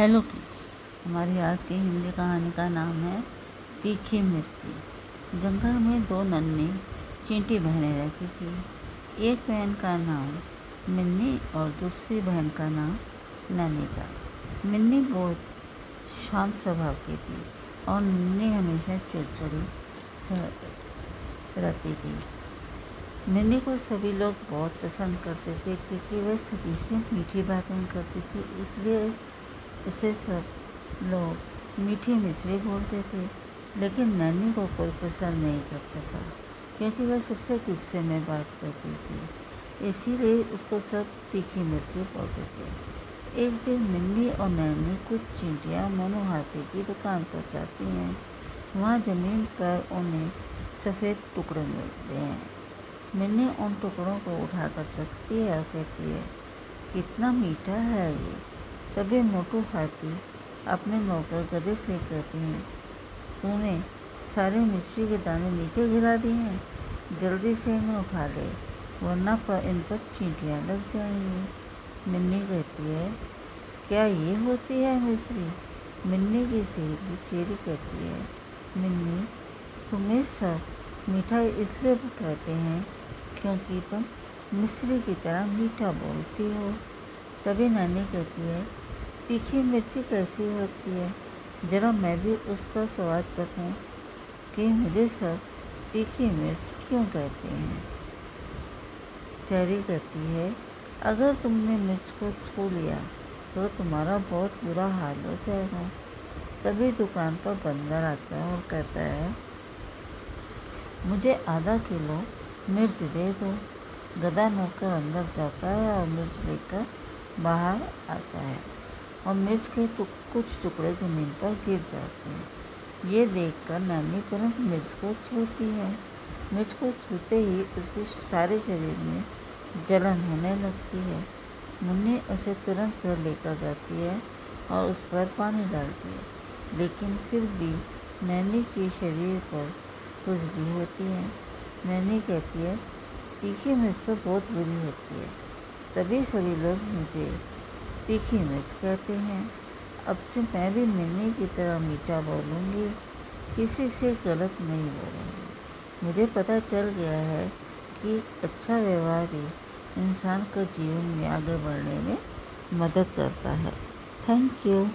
Hello kids हमारी आज की हिंदी कहानी का नाम है तीखी मिर्ची। जंगल में दो नन्ही चींटी बहनें रहती थी। एक बहन का नाम मिन्नी और दूसरी बहन का नाम नन्नी था मिन्नी बहुत शांत स्वभाव की थी और नन्नी हमेशा चिड़चिड़ी रहती थी। मिन्नी को सभी लोग बहुत पसंद करते थे क्योंकि वह सभी से मीठी बातें करती थी, इसलिए उसे सब लोग मीठी मिश्री बोलते थे, लेकिन नैनी को कोई पसंद नहीं करता था, क्योंकि वह सबसे गुस्से में बात करती थी। इसीलिए उसको सब तीखी मिर्ची बोलते थे। एक दिन मिन्नी और नैनी कुछ चींटियाँ मोनो हाथी की दुकान पर जाती हैं। वहाँ ज़मीन पर उन्हें सफ़ेद टुकड़े मिलते हैं। मिन्नी उन टुकड़ों को उठाकर चखती है और कहती है, कितना मीठा है ये। तभी मोटू हाथी अपने नौकर गधे से कहते हैं, तूने सारे मिश्री के दाने नीचे गिरा दिए हैं, जल्दी से इन्हें उठा ले, वरना पर इन पर चींटियाँ लग जाएँगी। मिन्नी कहती है, क्या ये होती है मिश्री मिन्नी की सहेली चेरी कहती है, मिन्नी, तुम्हें सब मिठाई इसलिए कहते हैं क्योंकि तुम मिश्री की तरह मीठा बोलती हो। तभी नानी कहती है तीखी मिर्ची कैसी होती है? ज़रा मैं भी उसका स्वाद चखूं कि मुझे सब तीखी मिर्च क्यों कहते हैं? चेरी कहती है, अगर तुमने मिर्च को छू लिया तो तुम्हारा बहुत बुरा हाल हो जाएगा। तभी दुकान पर बंदर आता है और कहता है, मुझे आधा किलो मिर्च दे दो। गदा नौकर अंदर जाता है और मिर्च लेकर बाहर आता है। और मिर्च के टुक, कुछ टुकड़े ज़मीन पर गिर जाते हैं। ये देखकर नानी तुरंत मिर्च को छूती है। मिर्च को छूते ही उसके सारे शरीर में जलन होने लगती है। मुन्नी उसे तुरंत घर लेकर जाती है और उस पर पानी डालती है। लेकिन फिर भी नैनी के शरीर पर खुजली होती है। नैनी कहती है तीखी मिर्च तो बहुत बुरी होती है। तभी सभी लोग मुझे तीखी मिर्च कहते हैं। अब से मैं भी मैंने की तरह मीठा बोलूँगी, किसी से गलत नहीं बोलूँगी। मुझे पता चल गया है कि अच्छा व्यवहार ही इंसान का जीवन में आगे बढ़ने में मदद करता है। Thank you.